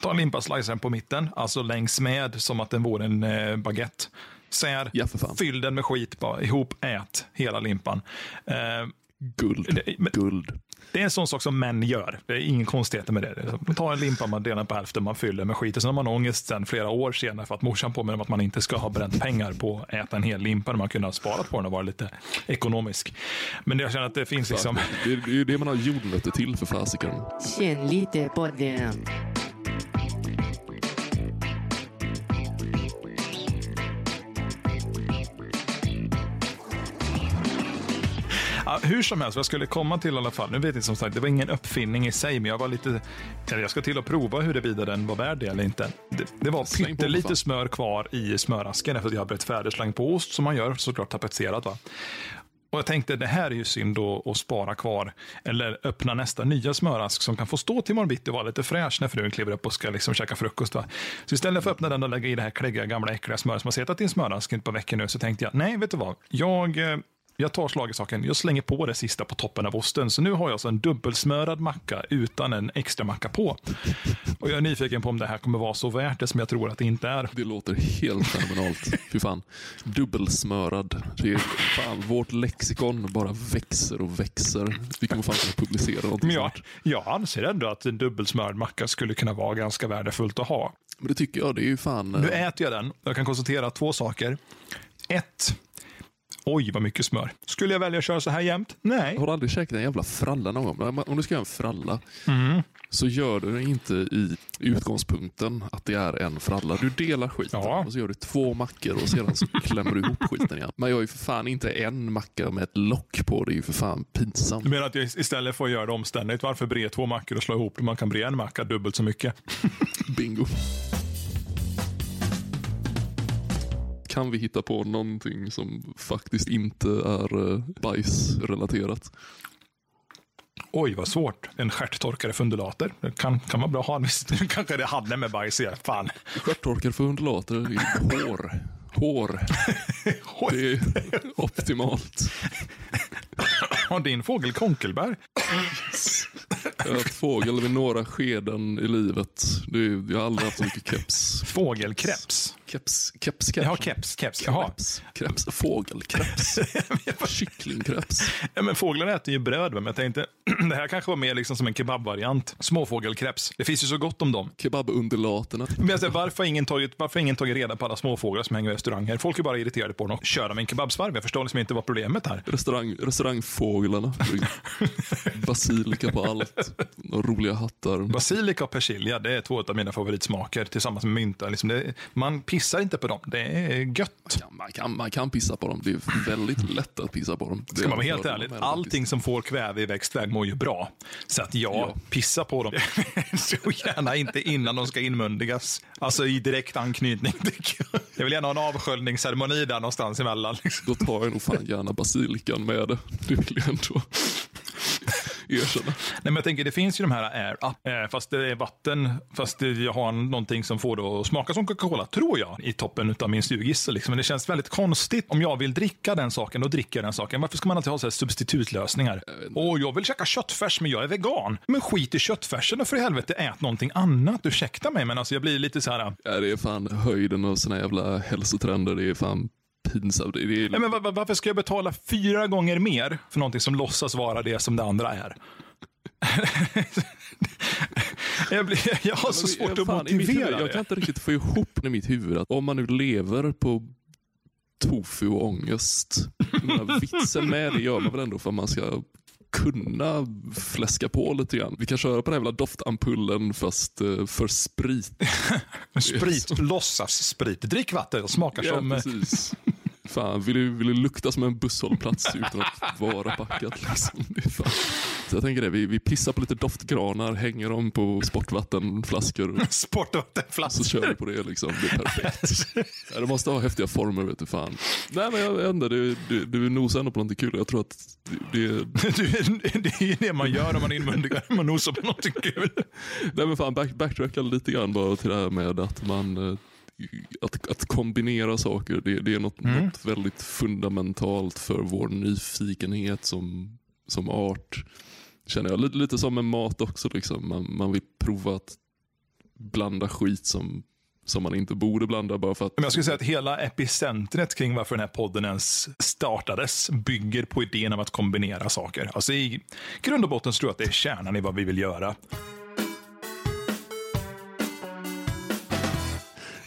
Ta en limpa, slica den på mitten, alltså längs med som att den vore en eh, baguette. Sär, Ja, fyll den med skit, bara ihop, ät hela limpan. Eh, Guld. Det- men- Guld. det är en sån sak som män gör. Det är ingen konstigheter med det. så, Man tar en limpa, man delar den på hälften, man fyller med skit. Och sen har man ångest sen flera år senare för att morsan påminner om att man inte ska ha bränt pengar på att äta en hel limpa när man kunde ha sparat på den och varit lite ekonomisk. Men jag känner att det finns liksom... Det, det är ju det man har jordnötter till för fasiken. Känn lite på den. Hur som helst, vad jag skulle komma till i alla fall. Nu vet jag som sagt, det var ingen uppfinning i sig, men jag var lite... Jag ska till att prova huruvida den var värd det eller inte. Det, det var pyttelite smör kvar i smörasken efter att jag hade blivit färdigslängd på ost, som man gör, såklart tapetserat. Va? Och jag tänkte, det här är ju synd att spara kvar. Eller öppna nästa nya smörask som kan få stå till imorgon bitti och vara lite fräsch när frun kliver upp och ska liksom käka frukost. Va? Så istället för att öppna den och lägga i det här kläggiga, gamla, äckliga smöret som har suttit i en smörask ett par veckor nu, så tänkte jag, nej, vet du vad? Jag, eh, jag tar slag i saken. Jag slänger på det sista på toppen av osten. Så nu har jag alltså en dubbelsmörad macka utan en extra macka på. Och jag är nyfiken på om det här kommer vara så värt det som jag tror att det inte är. Det låter helt fenomenalt. Fy fan. Dubbelsmörad. Det är, fan, vårt lexikon bara växer och växer. Vi kommer fan kunna publicera någonting Men jag, jag anser ändå att en dubbelsmörad macka skulle kunna vara ganska värdefullt att ha. Men det tycker jag. Det är ju fan... Nu eh, äter jag den. Jag kan konstatera två saker. Ett. Oj, vad mycket smör. Skulle jag välja att köra så här jämt? Nej. Har du aldrig käkat en jävla fralla någon gång? Om du ska göra en fralla Mm. så gör du det inte i utgångspunkten att det är en fralla. Du delar skiten Ja. och så gör du två mackor och sedan så klämmer du ihop skiten igen. Man gör ju för fan inte en macka med ett lock på. Det är ju för fan pinsamt. Du menar att jag istället får göra det omständigt, varför bre två mackor och slå ihop dem? Man kan bre en macka dubbelt så mycket. Bingo. Kan vi hitta på någonting som faktiskt inte är eh, bajsrelaterat? Oj, vad svårt. En stjärttorkare för undulater. Det kan, kan vara bra att ha. Kanske det hade med bajs göra. Fan. Stjärttorkar för undulater, hår. Hår. Det är optimalt. Har din fågel konkelbär? Jag har haft fågel vid några skeden i livet. Är, jag har aldrig haft så mycket keps. Fågelkreps. Keps, keps, keps. Jaha, keps. Keps. Jaha. Kreps, kreps, fågelkreps, kycklingkreps. Ja, men fåglar äter ju bröd, men jag tänkte det här kanske var mer liksom som en kebabvariant. Småfågelkreps. Det finns ju så gott om dem. Kebabundulaterna. Men varför, har ingen tagit, varför har ingen tagit reda på alla småfåglar som hänger i restauranger? Folk är bara irriterade på dem kör dem i en kebabsvarv. Jag förstår liksom inte vad problemet är. Restaurang, restaurangfåglarna. Basilika på allt. Och roliga hattar. Basilika och persilja, det är två av mina favoritsmaker tillsammans med mynta. Liksom det, man pissar inte på dem. Det är gött. Ja, man, kan, man kan pissa på dem. Det är väldigt lätt att pissa på dem. Det Ska man vara helt ärlig, allting som får kväve i växtväg mår ju bra. Så att ja, Ja. pissa på dem. Så gärna inte innan de ska inmundigas. Alltså i direkt anknytning. Jag Jag vill gärna ha en avsköljningsceremoni där någonstans emellan. Liksom. Då tar jag nog fan gärna basilikan med det. Det vill jag ändå erkänna. Nej, men jag tänker, det finns ju de här air up, eh, fast det är vatten, fast det, jag har någonting som får det att smaka som Coca-Cola, tror jag, i toppen av min stugisse. Liksom. Men det känns väldigt konstigt. Om jag vill dricka den saken, då dricker jag den saken. Varför ska man alltid ha så här substitutlösningar? Åh, jag vill käka köttfärs, men jag är vegan. Men skit i köttfärsen och för i helvete, ät någonting annat. Ursäkta mig, men alltså jag blir lite så här... Ja, det är fan höjden av såna jävla hälsotrender. Det är fan pinsamt. Det är, Nej, men var- var- varför ska jag betala fyra gånger mer för någonting som låtsas vara det som det andra är? jag, blir, jag har så svårt att fan, mitt motivera huvud, det. Jag kan inte riktigt få ihop i mitt huvud att om man nu lever på tofu och ångest. Vitsen med det gör man väl ändå för att man ska kunna fläska på lite grann. Vi kan köra på den här jävla doftampullen fast eh, för sprit. Sprit, låtsas sprit. Drick vatten och smakar Ja, som... eh, precis. Fan, vill du, vill du lukta som en busshållplats utan att vara packat? Liksom. Så jag tänker det, vi, vi pissar på lite doftgranar, hänger dem på sportvattenflaskor och så Sportvattenflaskor. kör vi på det. Liksom. Det är perfekt. Ja, det måste ha häftiga former, vet du fan. Nej, men jag vet inte, du, du, du nosar ändå på någonting kul. Jag tror att det, det det är ju det man gör om man inmundigar. Man nosar på någonting kul. Nej men fan, back, backtracka lite grann bara till det här med att man eh, att, att kombinera saker, det, det är något, något väldigt fundamentalt för vår nyfikenhet som, som art. Känner jag. Lite, lite som med mat också. Liksom. Man, man vill prova att blanda skit som, som man inte borde blanda bara för att... Men jag skulle säga att hela epicentret kring varför den här podden ens startades bygger på idén om att kombinera saker. Alltså i grund och botten så tror jag att det är kärnan i vad vi vill göra.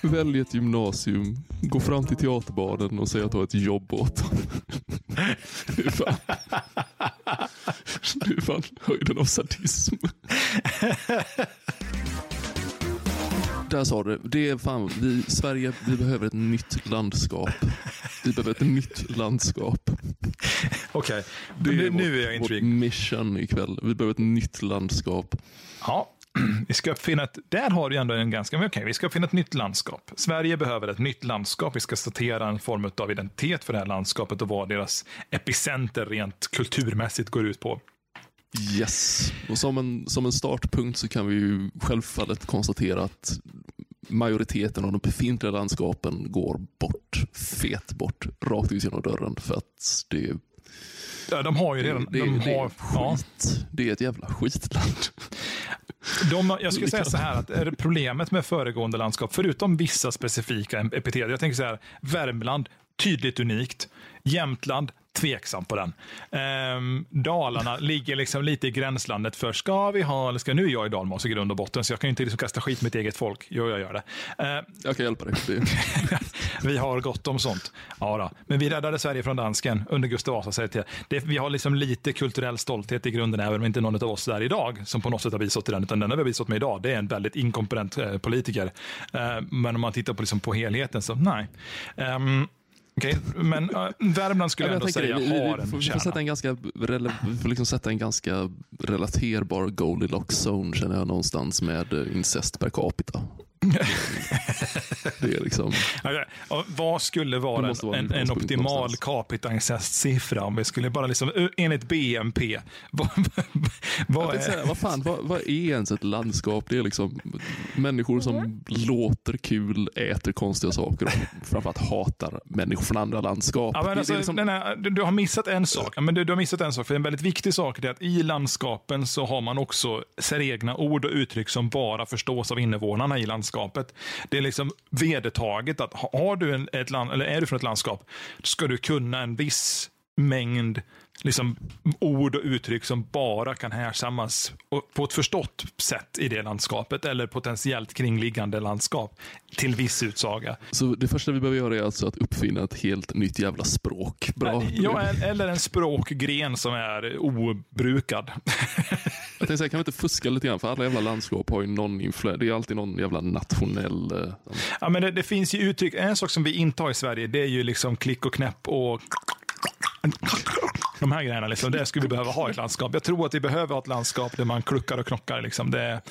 Välj ett gymnasium, gå fram till teaterbaden och säg att du har ett jobb åt dem. Det är fan, det är fan höjden av sadism. Där sa du. Det är fan, vi, Sverige, vi behöver ett nytt landskap. Vi behöver ett nytt landskap. Okej, Det nu, vårt, nu är jag vårt intrigued. mission ikväll. Vi behöver ett nytt landskap. Ja, vi ska uppfinna ett, där har du ändå en ganska, men okej, vi ska uppfinna ett nytt landskap. Sverige behöver ett nytt landskap. Vi ska statera en form av identitet för det här landskapet och vad deras epicenter rent kulturmässigt går ut på. Yes. Och som en, som en startpunkt så kan vi ju självfallet konstatera att majoriteten av de befintliga landskapen går bort, fet bort, rakt ut genom dörren. För att det, Ja, De har ju det, redan, det, de det har, är ja, skit. Det är ett jävla skitland de, jag skulle säga så här att är problemet med föregående landskap, förutom vissa specifika epitet, jag tänker så här, Värmland, tydligt unikt. Jämtland, tveksam på den. Ehm, Dalarna ligger liksom lite i gränslandet för ska vi ha, eller ska, nu är jag i Dalmas i grund och botten, så jag kan ju inte liksom kasta skit mitt eget folk. Jo, jag gör det. Ehm, Jag kan hjälpa dig. Vi har gott om sånt. Ja, då. Men vi räddade Sverige från dansken under Gustav Vasa. säger till. Det, vi har liksom lite kulturell stolthet i grunden, även om inte någon av oss där idag som på något sätt har bistått till den, utan den har vi bistått med idag. Det är en väldigt inkompetent eh, politiker. Eh, men om man tittar på, liksom, på helheten så nej. Okej, Men eh, Värmland skulle jag Ja, ändå säga det, vi, har vi, en får, vi, får sätta en ganska får liksom sätta en ganska relaterbar Goldilocks zone känner jag någonstans med eh, incest per capita. Det är liksom, Okej, och Vad skulle vara vara en en, optimal capita incest-siffra? Om vi skulle bara liksom, eh, enligt BNP, vad, vad är... säga, vad fan, vad, vad är ens ett landskap? Det är liksom människor som låter kul, äter konstiga saker och framförallt hatar människor från andra landskap. Ja, men alltså, liksom- här, du, du har missat en sak. Ja, men du, du har missat en sak. För en väldigt viktig sak är att i landskapen så har man också egna ord och uttryck som bara förstås av invånarna i landskapet. Det är liksom vedertaget att har du en, ett land, eller är du från ett landskap, ska du kunna en viss mängd liksom, ord och uttryck som bara kan härsammas på ett förstått sätt i det landskapet eller potentiellt kringliggande landskap till viss utsaga. Så det första vi behöver göra är alltså att uppfinna ett helt nytt jävla språk. Bra. Ja, eller en språkgren som är obrukad. Jag tänkte säga, kan vi inte fuska lite grann? För alla jävla landskap har ju någon influens. Det är alltid någon jävla nationell... eh, Ja, men det, det finns ju uttryck. En sak som vi inte har i Sverige, det är ju liksom klick och knäpp och de här grejerna. Liksom, det skulle vi behöva ha i ett landskap. Jag tror att vi behöver ha ett landskap där man kluckar och knockar. Liksom. Det,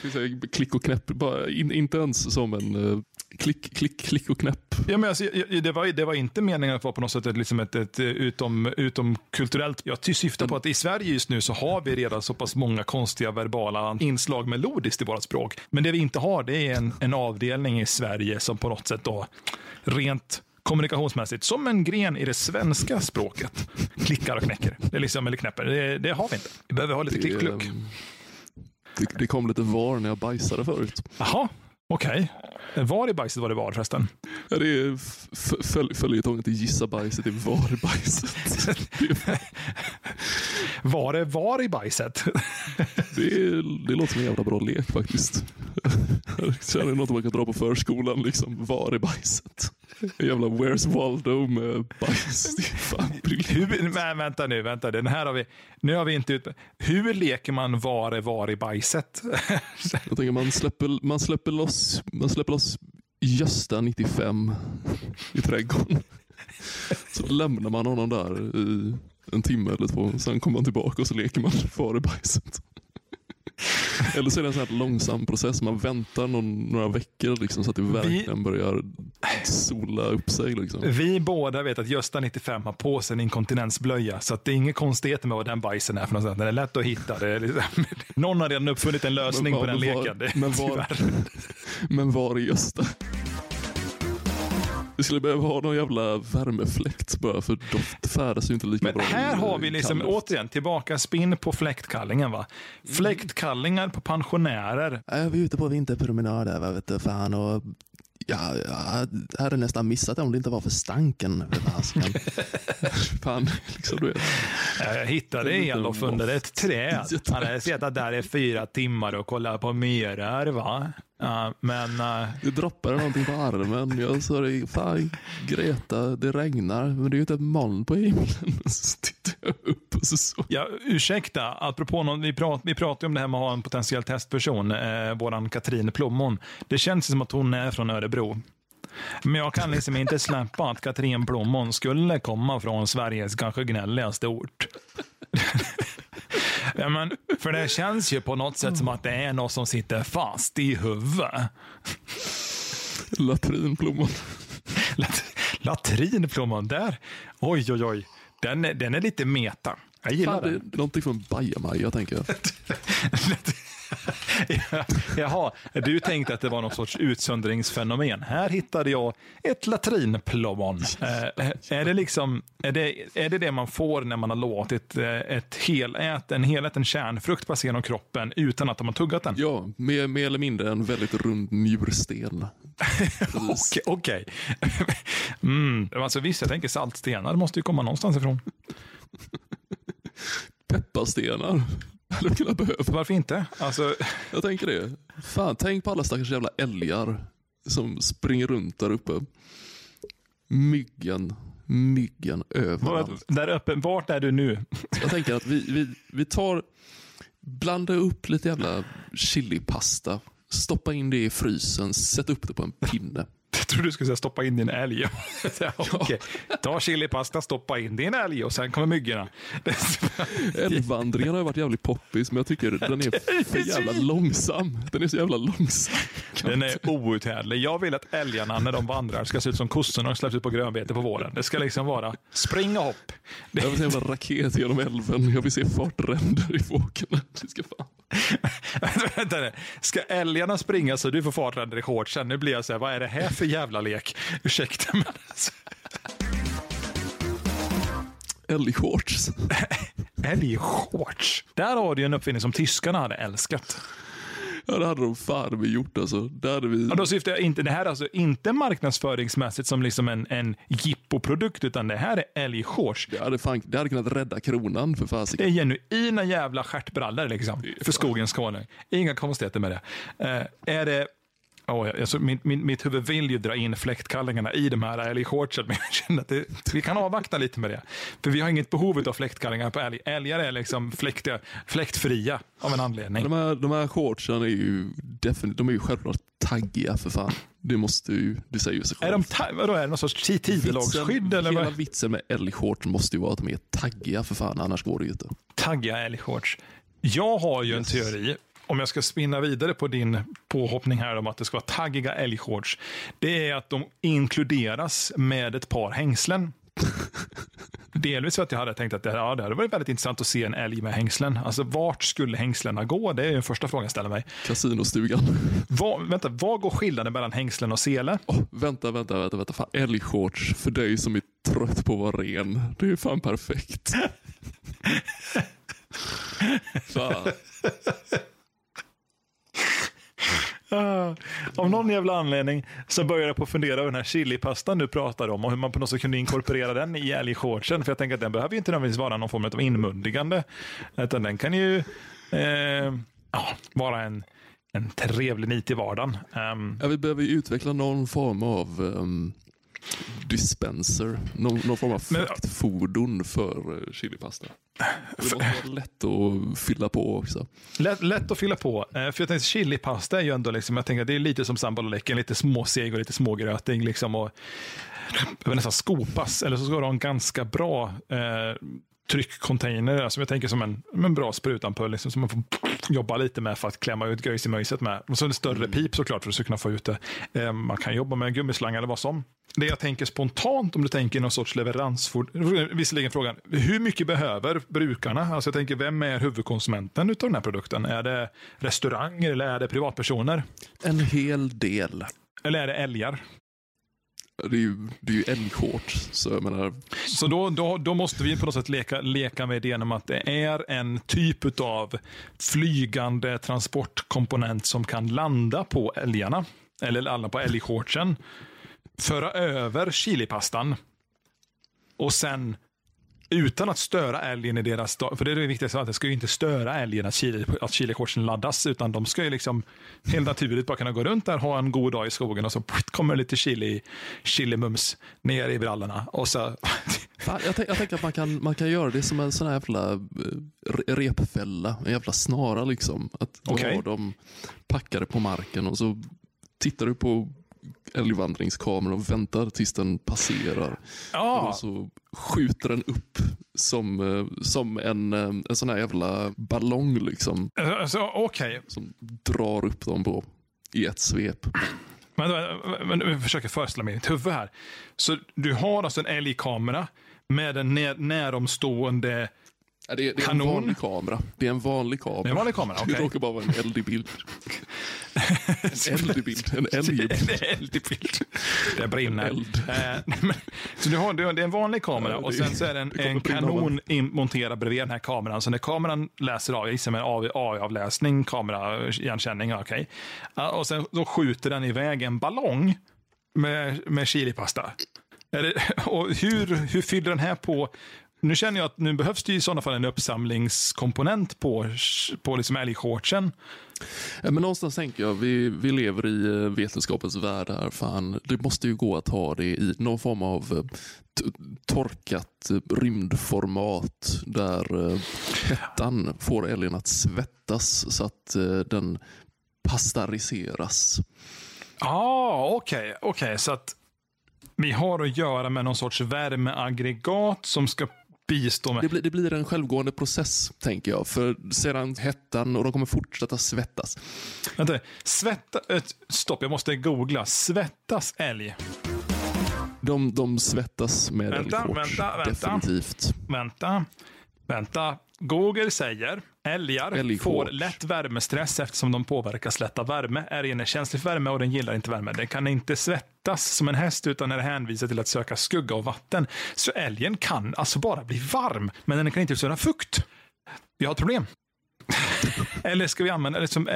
klick och knäpp. Bara, in, inte ens som en eh, klick, klick, klick och knäpp. ja, men alltså, det, var, det var inte meningen att vara på något sätt ett, liksom ett, ett utom, utom kulturellt. Jag syftar på att i Sverige just nu så har vi redan så pass många konstiga verbala inslag melodiskt i vårt språk. Men det vi inte har det är en, en avdelning i Sverige som på något sätt då rent kommunikationsmässigt, som en gren i det svenska språket, klickar och knäcker. Det är liksom, eller knäpper. Det, det har vi inte. Vi behöver ha lite Det, klick-kluck. ehm, det, det kom lite var när jag bajsade förut. Jaha, okej. Var i bajset var det var förresten? Ja, det är följetongen till gissa bajset, det är var i bajset. Är- Var det var i bajset? det, är, det låter som en jävla bra lek faktiskt. Jag känner något man kan dra på förskolan, liksom var i bajset. En jävla Where's Waldo med bajs. Är. Hur, men, vänta nu, vänta. Den här har vi, nu har vi inte ut, Hur leker man var är var i bajset? Jag tänker man släpper, man släpper loss, man släpper loss Gösta 95 i trädgården. Så lämnar man honom där i en timme eller två. Sen kommer man tillbaka och så leker man i bajset. Eller så är det en sån här långsam process. Man väntar någon, några veckor liksom, så att det verkligen börjar sola upp sig. Liksom. Vi båda vet att Gösta 95 har på sig en inkontinensblöja, så att det är inga konstigheter med vad den bajsen är för något. Den är lätt att hitta. Det är liksom, någon har redan uppfunnit en lösning Men på den men var- leken. Det, men var-. Men var är Gösta? Vi skulle behöva ha någon jävla värmefläkt bara för doft färdas ju inte lika Men bra. här har vi liksom kall luft. återigen tillbaka spinn på fläktkallingen. Va? Fläktkallingar på pensionärer. Jag var ute på vinterpromenad där, va, vet du, fan, och ja, jag hade nästan missat det om det inte var för stanken. fan, liksom du vet. Jag hittade och under ett träd. Han hade suttit där i fyra timmar och kollat på myror. Va? Ja, men eh, Det droppade någonting på armen. Jag sa det, fan Greta, det regnar, men det är ju inte ett moln på himlen. Så tittade jag upp och så såg ja, ursäkta, apropå någon, vi, prat, vi pratade om det här med att ha en potentiell testperson, eh, våran Katrin Plommon. Det känns som att hon är från Örebro. Men jag kan liksom inte släppa att Katrin Plommon skulle komma från Sveriges kanske gnälligaste ort. ja, men, för det känns ju på något sätt som att det är något som sitter fast i huvudet. latrinplommon. Lat latrinplommon, där. Oj, oj, oj. Den, är- den är lite meta. Jag gillar Fan, det är någonting från bajamaja tänker jag. Jaha, du tänkte att det var någon sorts utsöndringsfenomen. Här hittade jag ett latrinplommon. Eh, är, det liksom, är, det, är det det man får när man har låtit eh, ett helät, en heläten kärnfrukt passera genom kroppen utan att de har tuggat den? Ja, mer, mer eller mindre en väldigt rund njursten. Okej. okej. mm. alltså, visst, jag tänker saltstenar måste ju komma någonstans ifrån. Pepparstenar. Hade kunnat behöva. Varför inte? Alltså, Jag tänker det. Fan, tänk på alla stackars jävla älgar som springer runt där uppe. Myggen, myggen var, överallt. där uppe, vart är du nu? Jag tänker att vi, vi, vi tar, blanda upp lite jävla chilipasta, stoppa in det i frysen, sätt upp det på en pinne. Jag trodde du skulle säga stoppa in din älg. Okej. Ta chilipasta, stoppa in din älg och sen kommer myggorna. Älgvandringen har varit jävligt poppis, men jag tycker den är för jävla långsam. Den är så jävla långsam. Den är outhärdlig. Jag vill att älgarna när de vandrar ska se ut som kossorna och släpps ut på grönbete på våren. Det ska liksom vara spring och hopp. Jag vill se en jävla raket genom älven. Jag vill se fartränder i. Det ska fan. Vänta nu. Ska älgarna springa så du får fartränder i shortsen? Nu blir jag så här, vad är det här för jävla lek? Ursäkta men alltså. Älgshorts. Älgshorts. Där har du en uppfinning som tyskarna hade älskat. Ja, det hade de fan vi gjort alltså. Där hade vi... Och då syftar jag inte, det här är alltså inte marknadsföringsmässigt som liksom en, en jippoprodukt, utan det här är älgshorts. Det hade, fan, det hade kunnat rädda kronan för Det fasiken. är genuina jävla stjärtbrallor liksom, för skogens konung. Inga konstigheter med det. Eh, är det Oh, alltså, min, min, mitt huvud vill ju dra in fläktkallingarna i de här älgshortsen, men jag känner att det, vi kan avvakta lite med det. För vi har inget behov av fläktkallingar på älg. Älgar är liksom fläktiga, fläktfria av en anledning. De här, de här shortsen är ju definitivt, de är ju självklart taggiga för fan. Det måste ju, det säger ju sig Är själv. de ta- vadå, är det någon sorts ti- tidlagsskydd? Eller hela vad? vitsen med älgshorts måste ju vara att de är taggiga för fan, annars går det ju inte. Tagga älgshorts. Jag har ju en teori, om jag ska spinna vidare på din påhoppning här om att det ska vara taggiga älgshorts. Det är att de inkluderas med ett par hängslen. Delvis för att jag hade tänkt att det, ja, det hade varit väldigt intressant att se en älg med hängslen. Alltså vart skulle hängslena gå? Det är den första frågan jag ställer mig. Kasinostugan. Var, vänta, vad går skillnaden mellan hängslen och sele? Åh, vänta, vänta, vänta, vänta. Fan, älgshorts för dig som är trött på att vara ren. Det är fan perfekt. fan. Av någon jävla anledning så började jag på att fundera över den här chilipastan du pratar om och hur man på något sätt kunde inkorporera den i älgshortsen. För jag tänker att den behöver ju inte nödvändigtvis vara någon form av inmundigande. Utan den kan ju eh, ja, vara en, en trevlig nit i vardagen. Um, Ja, vi behöver ju utveckla någon form av um, dispenser. Någon, någon form av fraktfordon för uh, chilipasta. Det måste vara lätt att fylla på också. lätt, lätt att fylla på. Eh, för jag tänkte chilipasta är ju ändå, liksom, jag tänker det är lite som sambaloleken, lite småseg och lite smågröting. Liksom, och behöver nästan skopas, eller så ska du ha en ganska bra eh, tryckcontainer, som jag tänker som en, en bra sprutampull, liksom, som man får jobba lite med för att klämma ut gröjs i möjset med. Och så en större pip såklart för att du ska kunna få ut det. Eh, man kan jobba med en gummislang eller vad som. Det jag tänker spontant, om du tänker någon sorts leveransfordon, visserligen frågan, hur mycket behöver brukarna? Alltså jag tänker, vem är huvudkonsumenten av den här produkten? Är det restauranger eller är det privatpersoner? En hel del. Eller är det älgar? Det är ju, det är ju så jag menar, Så då, då, då måste vi på något sätt leka, leka med idén om att det är en typ av flygande transportkomponent som kan landa på älgarna, eller landa på älgshortsen, föra över chilipastan och sen utan att störa älgen i deras. För det är det viktigaste, att det ska ju inte störa älgen att, chili, att chilishortsen laddas, utan de ska ju liksom helt naturligt bara kunna gå runt där, ha en god dag i skogen och så kommer lite chili, chilimums ner i brallorna. Och så, jag, tänk, jag tänker att man kan, man kan göra det som en sån här jävla eh, re- repfälla, en jävla snara liksom. Att du Okej. har dem packade på marken och så tittar du på älgvandringskameran och väntar tills den passerar. ja, Och så skjuter den upp som, eh, som en, eh, en sån här jävla ballong liksom. alltså, okej. Som drar upp dem på i ett svep. Men, men jag försöker föreställa mig i mitt huvud här. Så du har alltså en älgkamera med en nä- näromstående... Det är, det är en vanlig kamera. Det är en vanlig kamera. Det är en vanlig kamera, Det råkar bara vara en eldig bild. En eldig bild. En eldig bild. Det är eldig bild. Det brinner. Eld. Eh, så du har, du har, det är en vanlig kamera Ja, och sen så är det en, det en kanon inmonterad bredvid den här kameran. Så när kameran läser av, jag gissar med AI-avläsning, kamera, igenkänning, ja, okej. Ja, Och sen då skjuter den iväg en ballong med, med chilipasta. Det, och hur, hur fyller den här på? Nu känner jag att nu behövs det i sådana fall en uppsamlingskomponent på, på liksom älgshortsen. Men någonstans tänker jag, vi, vi lever i eh, vetenskapens värld här. Fan, det måste ju gå att ha det i någon form av eh, torkat eh, rymdformat där hettan får älgen att svettas så att den pasteuriseras. Ja, ah, okej. okej. Så att vi har att göra med någon sorts värmeaggregat som ska bistå med... Det blir, det blir en självgående process, tänker jag. För sedan hettan och de kommer fortsätta svettas. Vänta, svetta... eh, Stopp, jag måste googla. Svettas älg? De, de svettas med Vänta, älgshorts, vänta, vänta. definitivt. Vänta. Vänta. Google säger älgar Älghårt. får lätt värmestress eftersom de påverkas lätt av värme. Älgen är känslig för värme och den gillar inte värme. Den kan inte svettas som en häst utan är hänvisad till att söka skugga och vatten. Så älgen kan alltså bara bli varm, men den kan inte utsöra fukt. Vi har ett problem. Eller ska vi använda det som...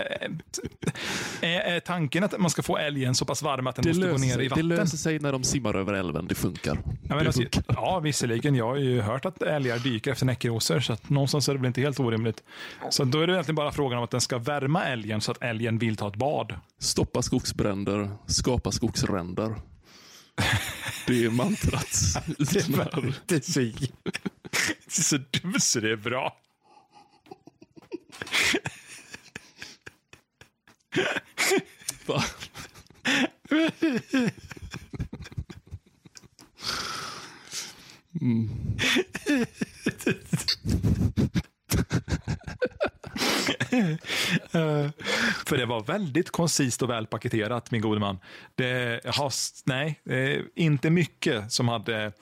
Är, tanken att man ska få älgen så pass varm att den Det måste gå ner sig, i det vatten? löser sig när de simmar över älven. Det funkar. Ja, det alltså, funkar. ja, visserligen. Jag har ju hört att älgar dyker efter näckrosor, så att någonstans är det väl inte helt orimligt. Så då är det egentligen bara frågan om att den ska värma älgen så att älgen vill ta ett bad. Stoppa skogsbränder, skapa skogsränder. Det är mantrat. Det är, det är, så, det är så dumt så det är bra. Mm. För det var väldigt koncist och välpaketerat, min gode man. Det har, nej, eh, inte mycket som hade...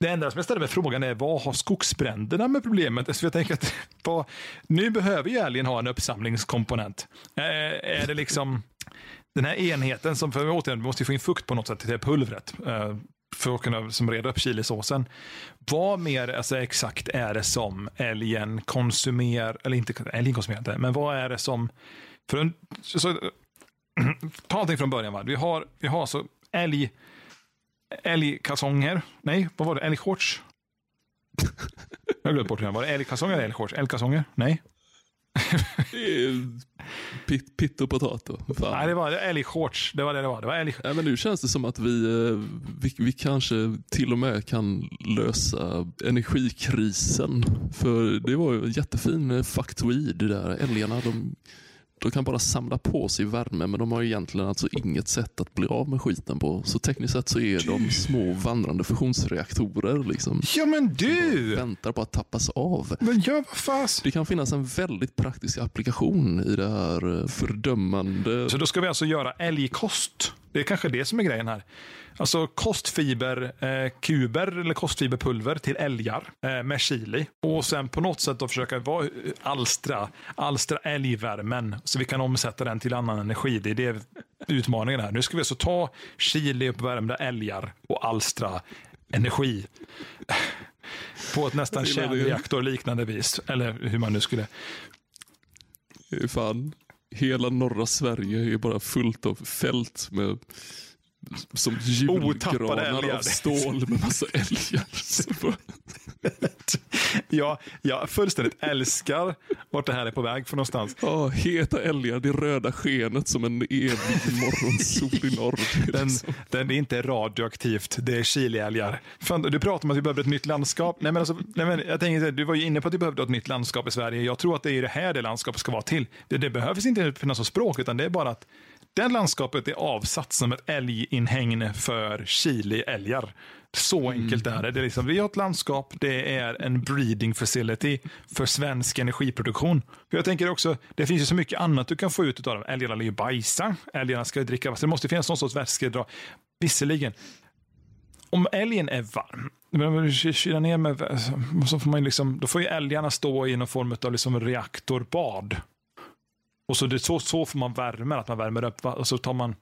Det enda som jag ställer mig frågan är, vad har skogsbränderna med problemet? Så jag tänker att vad, nu behöver ju älgen ha en uppsamlingskomponent. Eh, är det liksom den här enheten som, för återigen, vi måste ju få in fukt på något sätt till det pulvret. Eh, för att kunna som reda upp chilisåsen. Vad mer alltså, exakt är det som älgen konsumerar, eller inte älgen konsumerar inte, men vad är det som, för en, så, så, ta allting från början. Va? Vi har, vi har så älg, älgkalsonger, nej, vad var det, älgshorts? Jag glömt bort det. Var det älgkalsonger eller älgshorts? Älgkalsonger? Nej. Pitt, pitt och potato. Fan. Nej, det var älgshorts. Det var det det var. Det var älg... Ja, men nu känns det som att vi, eh, vi, vi kanske till och med kan lösa energikrisen. För det var ju en jättefin eh, faktoid det där. Älgarna de, de kan bara samla på sig värme men de har ju egentligen alltså inget sätt att bli av med skiten på. Så tekniskt sett så är de små vandrande fusionsreaktorer. Liksom. Ja, men du! Väntar på att tappas av. Men gör vad fas. Det kan finnas en väldigt praktisk applikation i det här eh, fördömande. Så då ska vi alltså göra älgkost. Det är kanske det som är grejen här. Alltså kostfiberkuber eh, eller kostfiberpulver till älgar eh, med chili. Och sen på något sätt då försöka vara, alstra, alstra älgvärmen så vi kan omsätta den till annan energi. Det är det utmaningen här. Nu ska vi alltså ta Chile-uppvärmda älgar och alstra energi på ett nästan det. kärnreaktorliknande vis. Eller hur man nu skulle... Eh, Fan, hela norra Sverige är bara fullt av fält med som julgranar av stål med massa älgar. Ja, jag fullständigt älskar vart det här är på väg för någonstans. Ja, heta älgar, det röda skenet som en evig morgonsol i norr. Är Den, liksom- den är inte radioaktivt, det är chileälgar. Fan, Du pratar om att vi behöver ett nytt landskap. Nej, men alltså, nej, men jag här, du var ju inne på att vi behövde ett nytt landskap i Sverige. Jag tror att det är det här det landskapet ska vara till. Det, det behövs inte finnas något språk, utan det är bara att det landskapet är avsatt som ett älginhägne för Chile-älgar. Så enkelt är det. det är liksom, vi har ett landskap, det är en breeding facility för svensk energiproduktion. För jag tänker också, det finns ju så mycket annat du kan få ut av dem. Älgarna ju bajsa, älgarna ska dricka vatten. Det måste finnas någon sorts vätskedra. Visserligen, om älgen är varm, men kyler ner med, så får man liksom, då får ju älgarna stå i någon form av liksom reaktorbad. Och så, det, så, så får man värme, att man värmer upp, va? och så tar man,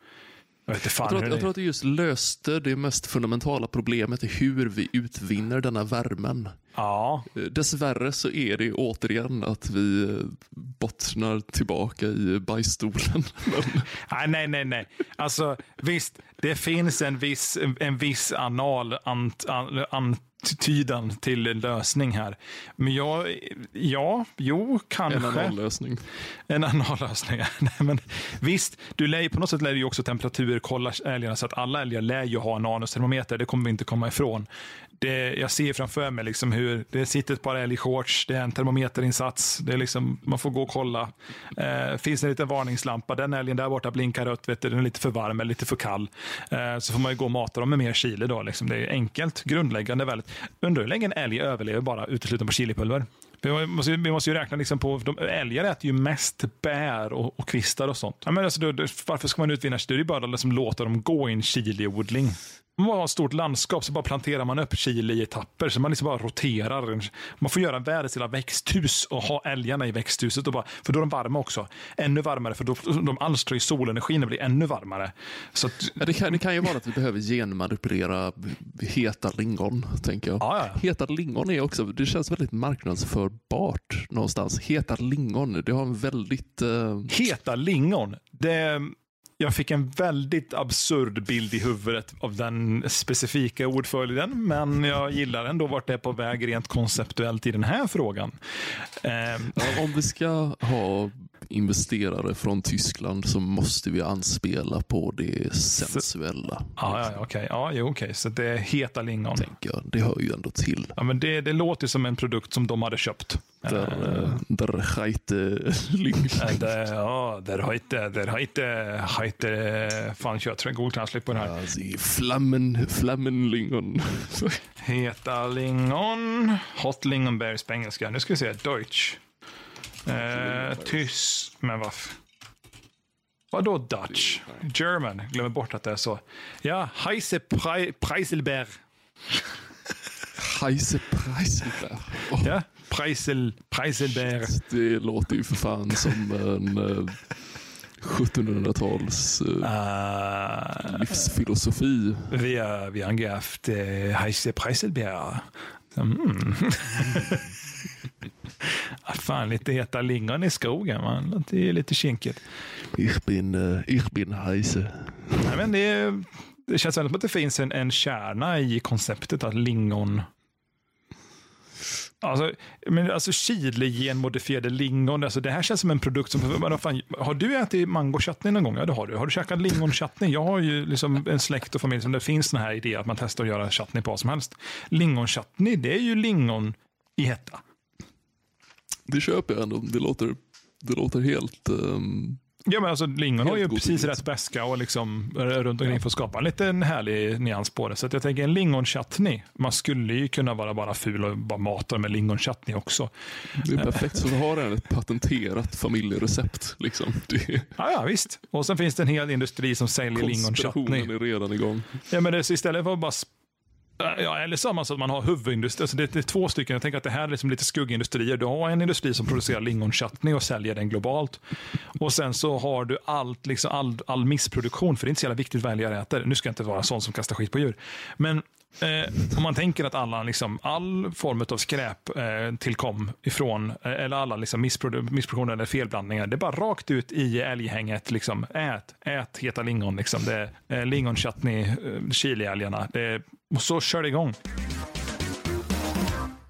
jag vet inte fan Jag tror, att, det jag tror att det just löste det mest fundamentala problemet i hur vi utvinner denna värmen. Ja, Eh, Dessvärre så är det återigen att vi eh, bottnar tillbaka i bajsstolen. Nej, nej, nej, nej. Alltså visst, det finns en viss, en viss anal ant, an, antydan till en lösning här. Men jag, ja, jo, en kanske. annan lösning. En annan lösning. Nej, men visst, du lär, på något sätt lär du ju också temperaturkolla älgarna så att alla älgar lär ju ha en anustermometer. Det kommer vi inte komma ifrån. Det, jag ser framför mig liksom hur det sitter ett par älgshorts, det är en termometerinsats, det är liksom, man får gå och kolla. Eh, finns en liten varningslampa, den älgen där borta blinkar rött, vet du, den är lite för varm eller lite för kall. Eh, så får man ju gå och mata dem med mer chili. Då, liksom. Det är enkelt, grundläggande. Väldigt. Undrar hur länge en älg överlever bara utesluten på chilipulver. Vi måste, vi måste ju räkna liksom på, de, älgar äter ju mest bär och, och kvistar och sånt. Ja, men alltså, då, då, varför ska man utvinna? Det är ju bara att liksom låta dem gå i en chiliodling. Man har ett stort landskap så bara planterar man upp chili i etapper. Så man liksom bara roterar. Man får göra världens lilla växthus och ha älgarna i växthuset. Och bara, för då är de varma också. Ännu varmare för då, de alstrar ju solenergin och blir ännu varmare. Så att, Ja, det, kan, det kan ju vara att vi behöver genmanipulera heta lingon, tänker jag. ja, ja. Heta lingon är också, det känns väldigt marknadsförbart någonstans. Heta lingon, det har en väldigt... Eh, Heta lingon. Det, jag fick en väldigt absurd bild i huvudet av den specifika ordföljden, men jag gillar ändå vart det är på väg rent konceptuellt i den här frågan. Eh. Ja, Om vi ska ha investerare från Tyskland så måste vi anspela på det sensuella. ja, ja, ja, okej. Ja, jo, okej. Så det är heta lingon. Tänker jag. Det hör ju ändå till. Ja, men det, det låter som en produkt som de hade köpt. Där, eh, där skejte lyng. Eh, det, ja, där har inte, har inte, fan kör jag Google Translate på den här. Alltså, flammen, flammen lingon. Heta lingon, hot lingonberries på engelska. Nu ska vi se, Deutsch. Eh, tysk, men vad... f- Vadå Dutch? German, glömmer bort att det är så. Ja, Heise Pre- Preiselberg. Heise Preiselberg. Åh, Ja, Preisel, Preiselberg. Det låter ju för fan som en eh, 1700-tals eh, Uh, livsfilosofi. vi, har, vi har haft uh, Heise Preiselberg. Mm. Fan, lite heta lingon i skogen. Man. Det är lite kinkigt. Ich bin, eh, ich bin Heise. Nej, men det, det känns ändå som att det finns en, en kärna i konceptet att lingon... Alltså, men alltså chili genmodifierade lingon, alltså det här känns som en produkt som... Men vad fan, har du ätit mangochutney någon gång? Ja, det har du. Har du käkat lingonchutney? Jag har ju liksom en släkt och familj som det finns den här idén att man testar att göra chutney på vad som helst. Lingonchutney, det är ju lingon i hetta. Det köper jag ändå. Det låter, det låter helt... ehm, Ja, men alltså lingon har ju precis rätt beska och liksom runt omkring för att skapa en liten härlig nyans på det. Så att jag tänker en lingonchutney. Man skulle ju kunna vara bara ful och bara mata med lingonchutney också. det är perfekt. Så vi har redan ett patenterat familjerecept. Liksom. Det, Ja, ja, visst. Och sen finns det en hel industri som säljer lingonchutney. konspirationen är redan igång. Ja, men det, istället för att bara Eh, ja, eller samma så att man har huvudindustri. Alltså det, det är två stycken. Jag tänker att det här är liksom lite skuggindustrier. Du har en industri som producerar lingonchutney och säljer den globalt. Och sen så har du allt, liksom all, all missproduktion, för det är inte så jävla viktigt vad älgar äter. Nu ska jag inte vara sån som kastar skit på djur. Men Eh, om man tänker att alla, liksom, all form av skräp eh, tillkom ifrån, eh, eller alla liksom, missprodu missproduktioner eller felblandningar, det är bara rakt ut i älghänget. Liksom, ät, ät heta lingon. Liksom. Det är eh, lingonchutney, eh, chiliälgarna. Det, och så kör det igång.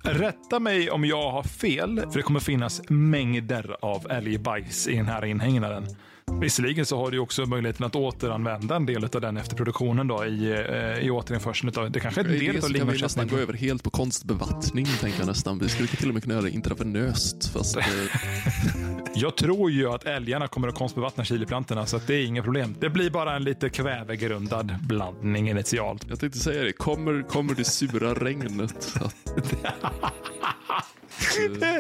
Rätta mig om jag har fel, för det kommer finnas mängder av älgbajs i den här inhägnaden. Visserligen så har du också möjligheten att återanvända en del av den efter produktionen då, i, eh, i återinförseln. Av, det kanske är en del det av så kan vi nästan gå över helt på konstbevattning, tänker jag nästan. Vi skulle till och med kunna göra det intravenöst. Fast, eh, Jag tror ju att älgarna kommer att konstbevattna chiliplantorna, så att det är inga problem. Det blir bara en lite kvävegrundad blandning initialt. jag tänkte säga det, kommer, kommer det sura regnet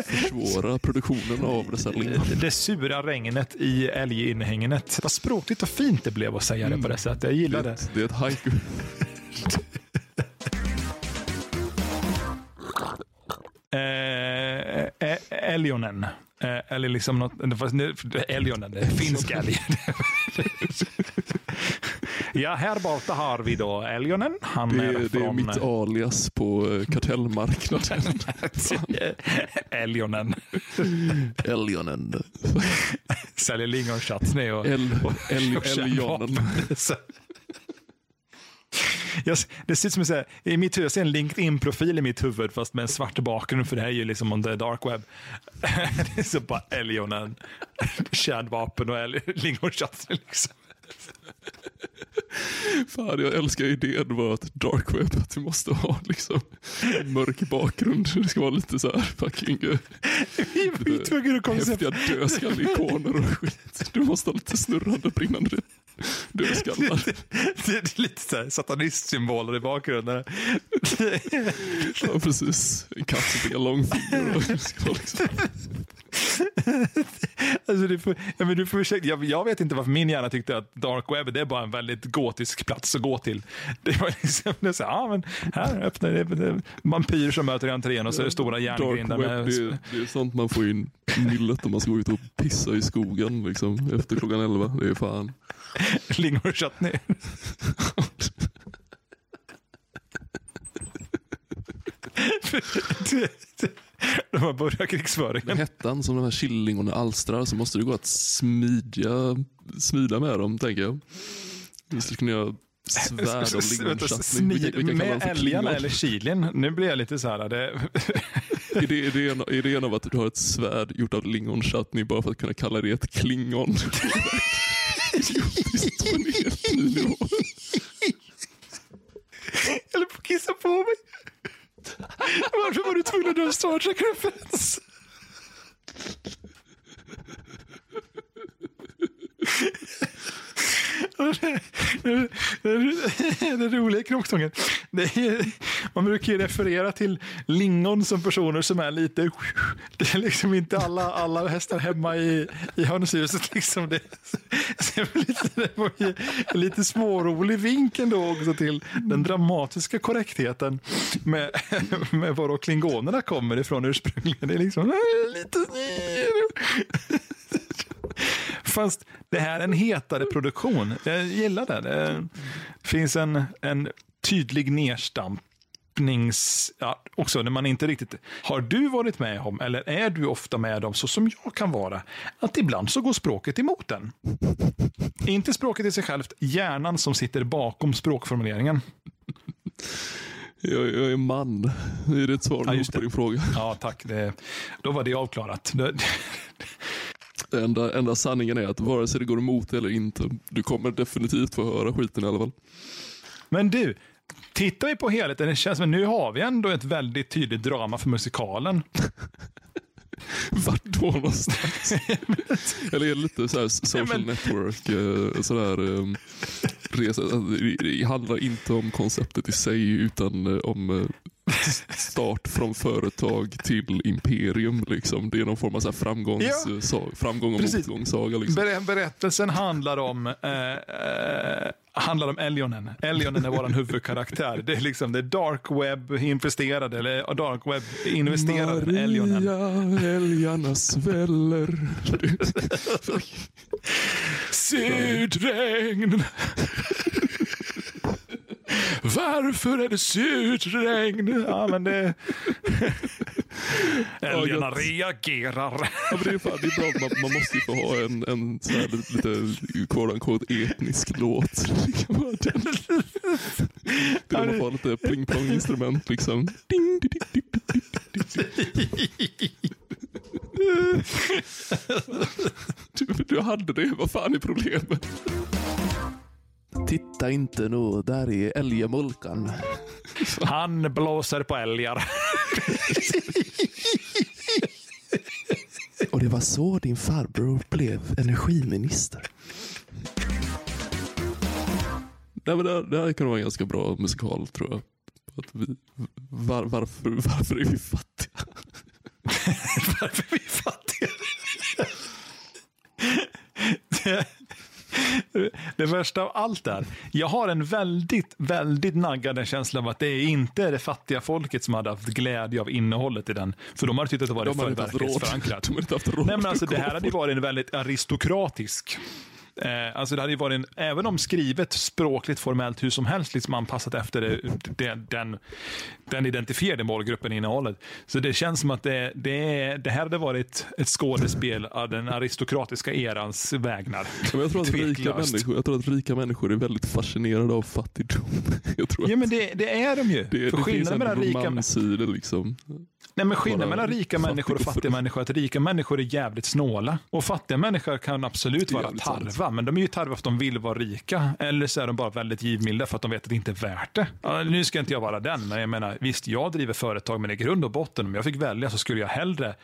försvåra produktionen av dessa lingon? Det sura regnet i älginhägnet. Vad språkligt och fint det blev att säga det på det sättet. Jag gillar det. Det är ett haiku. Eh, eh, Elionen. Eh, eller liksom något, det är finsk älg. ja, här borta har vi då Elionen. Han Det är, är, det är från mitt alias på eh, kartellmarknaden. Elionen. Eljonen. Säljer lingonchutney och, El, el, Eljonen. Jag, det ser ut som en i mitt huvud, jag ser en LinkedIn-profil i mitt huvud fast med en svart bakgrund för det här är ju liksom on the dark web. det är så bara Elionen, kärnvapen och lingonchutney liksom. Fan, jag älskar idén bara att dark web, att du måste ha liksom en mörk bakgrund. Det ska vara lite så här fucking eh, Vi var tvungna att koncepta häftiga dödskalleikoner och skit. Du måste ha lite snurrande brinnande dödskallar. Det är lite så satanistsymboler i bakgrunden. Ja, precis. En katt som fick långfinger. och det ska vara liksom. Alltså, du får, ja, men du får ursäkta, jag, jag vet inte varför min hjärna tyckte att dark web det är bara en väldigt gotisk plats att gå till. Det var liksom, det så, ja, men här öppnar det, det vampyrer som möter i entrén och så är det stora Dark järngrindar web, med... det, det är sånt man får in nyllet om man ska gå ut och pissa i skogen liksom, efter klockan elva. Det är fan. lingonchutney. De har börjat Med krigsföringen. hettan som de här chillingarna alstrar så måste det gå att smidja, smida med dem, tänker jag. Vi skulle kunna göra svärd av lingonchattning. Med älgarna eller chilin? Nu blir jag lite så här. Det, Idé- Idén, idén av att du har ett svärd gjort av lingonchutney bara för att kunna kalla det ett klingon. Idiotiskt på en helt ny nivå. jag håller på att kissa på mig. Varför var du tvungen att dra en Star Trek-referens? Den roliga kråksången. Det är, man brukar ju referera till lingon som personer som är lite... Det är liksom inte alla, alla hästar hemma i, i hönshuset. Liksom det, det är lite, det var ju en lite smårolig vink ändå också till den dramatiska korrektheten med, med var klingonerna kommer ifrån ursprungligen. Det är liksom lite... Fast det här är en hetare produktion. Jag gillar det. Det finns en, en tydlig nedstampnings... Ja, också när man inte riktigt... Har du varit med om, eller är du ofta med om, så som jag kan vara, att ibland så går språket emot den. Inte språket i sig självt, hjärnan som sitter bakom språkformuleringen. Jag, jag är man. Är det ett svar Ja, på din fråga? Ja, tack. Det, då var det avklarat. Det, Det enda, enda sanningen är att vare sig det går emot eller inte, du kommer definitivt få höra skiten i alla fall. Men du, tittar vi på helheten, det känns som att nu har vi ändå ett väldigt tydligt drama för musikalen. Vart då någonstans? Eller är det lite så här social men- network, eh, sådär, um, resa, alltså, det, handlar inte om konceptet i sig utan eh, om eh, start från företag till imperium. Liksom. Det är någon form av så framgångs, Ja. sa, framgång och Precis. motgångssaga. Liksom. Ber- Berättelsen handlar om eh, eh, handlar om Elionen. Elionen är vår huvudkaraktär. Det är liksom det är dark web investerade, eller dark web investerade Elionen. Maria, älgarna sväller. Sydregn! Varför är det sydregn? Ja, men det... Älgarna reagerar. Ja, det, är fan, det är bra, man, man måste ju få ha en, en så här lite quote unquote etnisk låt. Det kan vara den. Det är man får ha lite pling plong instrument liksom. Ding, ding, ding. Du, du hade det, vad fan är problemet? Titta inte nu, där är älgemulkan. Han blåser på älgar. Och det var så din farbror blev energiminister. Nej, men det, här- det här kan vara en ganska bra musikal tror jag. Att vi, var, varför, varför är vi fattiga? Varför är vi fattiga? Det, det värsta av allt är, jag har en väldigt, väldigt naggande känsla av att det är inte det fattiga folket som hade haft glädje av innehållet i den. För de hade tyckt att det var De för verklighetsförankrat. De har inte haft råd Nej, men alltså, det här hade ju varit en väldigt aristokratisk Eh, alltså det hade ju varit en, även om skrivet språkligt formellt hur som helst liksom anpassat efter det, det, den, den identifierade målgruppen i innehållet. Så det känns som att det, det, det här hade varit ett skådespel av den aristokratiska erans vägnar. Men jag, tror att rika människor, jag tror att rika människor är väldigt fascinerade av fattigdom. Jag tror Ja men det, det är de ju. det, För det finns en romans det. Liksom. Nej, men skillnaden mellan rika människor och fattiga människor är att rika människor är jävligt snåla. Och fattiga människor kan absolut vara jävligt sant. tarva, men de är ju tarva för att de vill vara rika. Eller så är de bara väldigt givmilda för att de vet att det inte är värt det. Ja, nu ska inte jag vara den, men jag menar, visst, jag driver företag, men i grund och botten, om jag fick välja så skulle jag hellre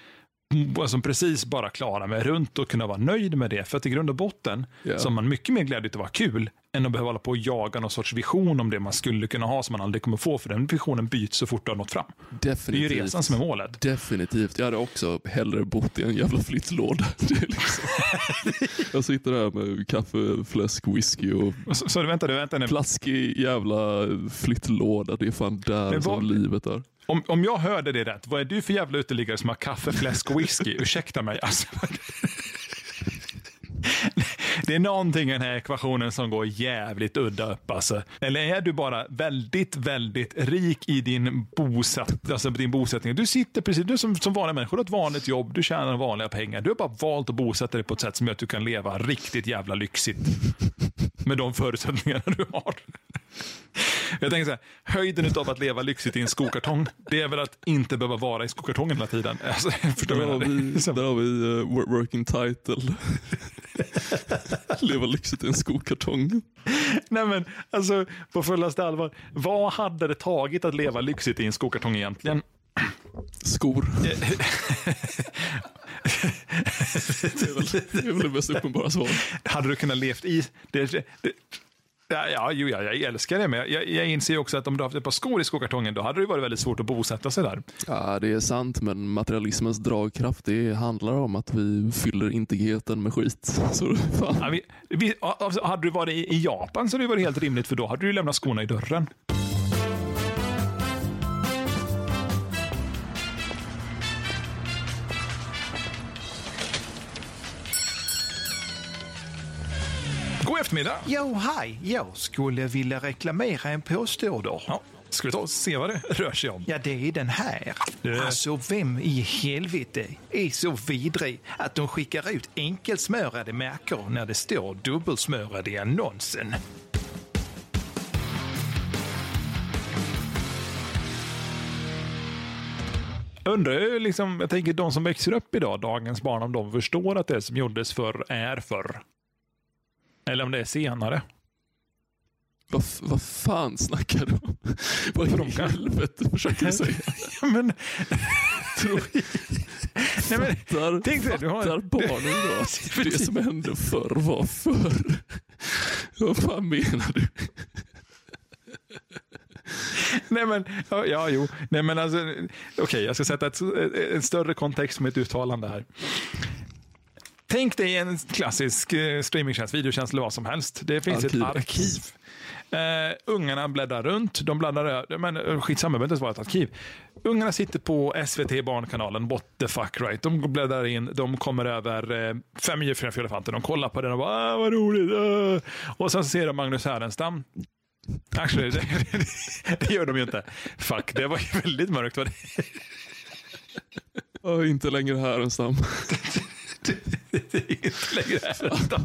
mm, alltså precis bara klara mig runt och kunna vara nöjd med det. För att i grund och botten Ja. så har man mycket mer glädje att vara kul än att behöva hålla på och jaga någon sorts vision om det man skulle kunna ha som man aldrig kommer få. För den visionen byts så fort du har nått fram. Det är ju Definitivt. resan som är målet. Definitivt. Jag hade också hellre bott i en jävla flyttlåda. Liksom... jag sitter där med kaffe, fläsk, whisky och Så, så vänta, du, vänta nu. plaskig jävla flyttlåda. Det är fan där vad- som livet är. Om, om jag hörde det rätt, vad är du för jävla uteliggare som har kaffe, fläsk och whisky? Ursäkta mig. Alltså. Det är någonting i den här ekvationen som går jävligt udda upp. Alltså. Eller är du bara väldigt, väldigt rik i din, bosatt, alltså din bosättning? Du sitter precis, du som, som vanliga människor, du har ett vanligt jobb, du tjänar vanliga pengar. Du har bara valt att bosätta dig på ett sätt som gör att du kan leva riktigt jävla lyxigt. Med de förutsättningarna du har. Jag tänker så här, höjden av att leva lyxigt i en skokartong, det är väl att inte behöva vara i skokartongen hela tiden. Alltså, förstår Där har vi, där har vi uh, wor- working title. Leva lyxigt i en skokartong. Nej men, alltså på fullaste allvar. Vad hade det tagit att leva lyxigt i en skokartong egentligen? Skor. det, är väl, det är väl det mest uppenbara svaret. Hade du kunnat levt i... Det, det, ja, ja, jo, ja, jag älskar det, men jag, jag inser också att om du haft ett par skor i skokartongen, då hade det varit väldigt svårt att bosätta sig där. Ja, det är sant, men materialismens dragkraft det handlar om att vi fyller intigheten med skit. Så fan. Ja, vi, vi, alltså, hade du varit i, i Japan så hade det varit helt rimligt, för då hade du lämnat skorna i dörren. Eftermiddag. Jo, hej. Jag skulle vilja reklamera en påstående. Ja, ska vi ta och se vad det rör sig om? Ja, det är den här. Det- Alltså, vem i helvete är så vidrig att de skickar ut enkelsmörade märkor när det står dubbelsmörade i annonsen? Undrar liksom, jag tänker de som växer upp idag, dagens barn, om de förstår att det som gjordes förr är förr. Eller om det är senare. Vad, vad fan snackar du om? Vad i helvete försöker du säga? men, Tror, nej, men, fattar, tänk dig, du har- fattar barnen då att det som hände förr var förr? Vad fan menar du? nej men, ja, ja jo. Nej men alltså, okej, jag ska sätta ett, en större kontext med ett uttalande här. Tänk dig en klassisk eh, streamingtjänst, videotjänst eller vad som helst. Det finns Arkiv. ett arkiv. Uh, ungarna bläddrar runt. De bläddrar, men uh, skitsamma, det behöver inte ett arkiv. Ungarna sitter på SVT Barnkanalen, what the fuck right. De bläddrar in, de kommer över uh, Fem djur, elefanter. De kollar på den och bara, ah, vad roligt. Uh. Och sen ser de Magnus Härenstam. Actually, det, det gör de ju inte. Fuck, det var ju väldigt mörkt. Var det? Inte längre här ensam. det är inte längre Härenstam.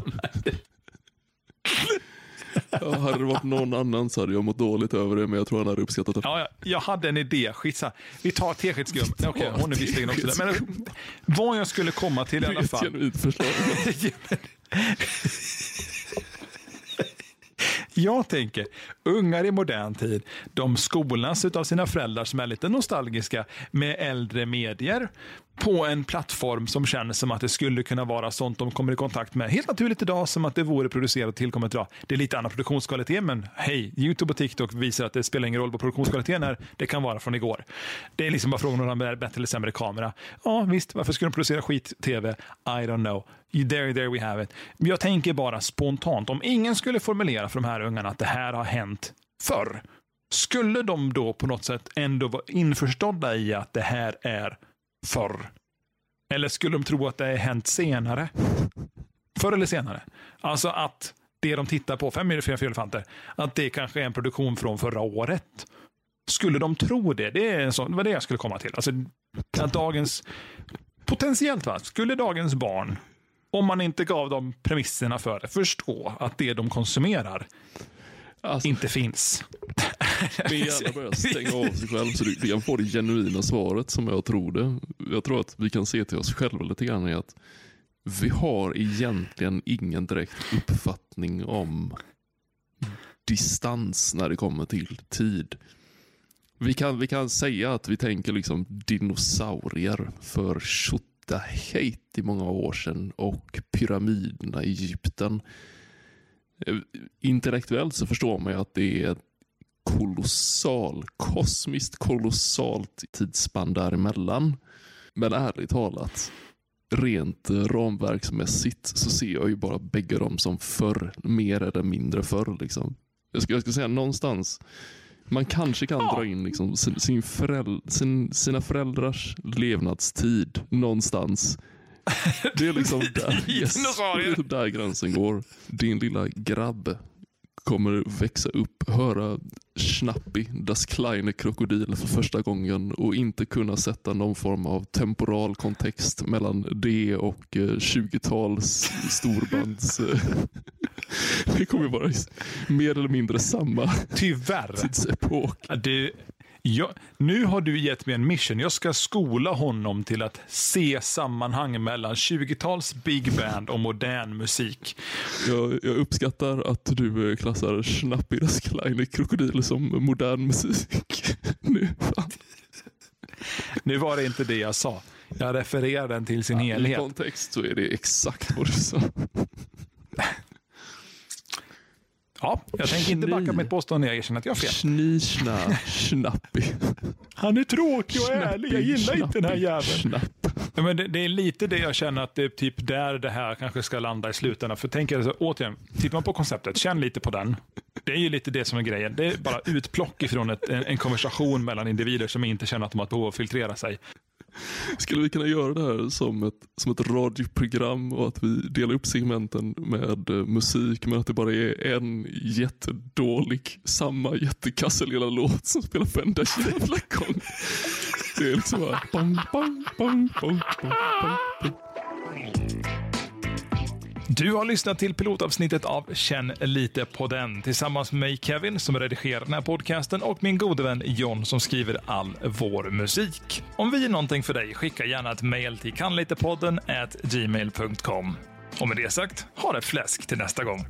Ja, hade det varit någon annan så hade jag mått dåligt över det, men jag tror han hade uppskattat det. Ja, ja, jag hade en idé. Skitsa. Vi tar teskedsgum. Okej, hon är visserligen också där. Men vad jag skulle komma till i Det är alla ett fall. förslag. Jag tänker, ungar i modern tid, de skolas av sina föräldrar som är lite nostalgiska med äldre medier på en plattform som känns som att det skulle kunna vara sånt de kommer i kontakt med helt naturligt idag som att det vore producerat och tillkommet idag. Det är lite annan produktionskvalitet, men hej, YouTube och TikTok visar att det spelar ingen roll vad produktionskvaliteten är. Det kan vara från igår. Det är liksom bara frågan om de har bättre eller sämre kamera. Ja, visst, varför skulle de producera skit-tv? I don't know. There, there we have it. Jag tänker bara spontant, om ingen skulle formulera för de här ungarna att det här har hänt förr, skulle de då på något sätt ändå vara införstådda i att det här är förr? Eller skulle de tro att det har hänt senare? Förr eller senare. Alltså att det de tittar på, Fem myror, fyra elefanter, att det kanske är en produktion från förra året. Skulle de tro det? Det, är sån, det var det jag skulle komma till. Alltså, att dagens, potentiellt va, skulle dagens barn, om man inte gav dem premisserna för det, förstå att det de konsumerar Alltså, inte finns. Min hjärna börjar stänga av sig själv så du, kan få det genuina svaret som jag tror det. Jag tror att vi kan se till oss själva lite grann i att vi har egentligen ingen direkt uppfattning om distans när det kommer till tid. Vi kan, vi kan säga att vi tänker liksom dinosaurier för tjotahejt i många år sedan och pyramiderna i Egypten. Eh, Intellektuellt så förstår man ju att det är kolossal, kosmiskt kolossalt tidsspann däremellan. Men ärligt talat, rent ramverksmässigt så ser jag ju bara bägge dem som förr, mer eller mindre förr. Liksom. Jag, ska, jag ska säga någonstans, man kanske kan Ja. dra in liksom sin, sin föräld, sin, sina föräldrars levnadstid någonstans. Det är liksom där, yes, där gränsen går. Din lilla grabb kommer växa upp, höra Schnappi, Das kleine Krokodil för första gången och inte kunna sätta någon form av temporal kontext mellan det och eh, 20-tals storbands... eh, det kommer vara mer eller mindre samma Tyvärr. tidsepok. Det, jag, nu har du gett mig en mission. Jag ska skola honom till att se sammanhang mellan 20-tals big band och modern musik. Jag, jag uppskattar att du eh, klassar Schnappi, Das kleine Krokodil som modern musik. Nu. Nu var det inte det jag sa. Jag refererar den till sin I helhet. kontext så är det exakt vad du sa. Ja, jag tänker inte backa mitt påstående. Jag erkänner att jag har fel. Schnischna, schnappi. Han är tråkig och ärlig. Jag gillar inte den här jäveln. Ja, men det, det är lite det jag känner att det är typ där det här kanske ska landa i slutändan. För tänk er, så, återigen, tittar man på konceptet, känn lite på den. Det är ju lite det som är grejen. Det är bara utplock ifrån ett, en, en konversation mellan individer som inte känner att de har ett behov av att filtrera sig. Skulle vi kunna göra det här som ett, som ett radioprogram och att vi delar upp segmenten med eh, musik men att det bara är en jättedålig, samma jättekassa lilla låt som spelar för enda jävla gång. Det är liksom bara Bang, bang, bang, bang, bang, bang, bang. Du har lyssnat till pilotavsnittet av Känn lite på den tillsammans med mig Kevin som redigerar den här podcasten och min gode vän John som skriver all vår musik. Om vi är någonting för dig, skicka gärna ett mejl till kanlitepodden at gmail.com. Och med det sagt, ha det fläsk till nästa gång.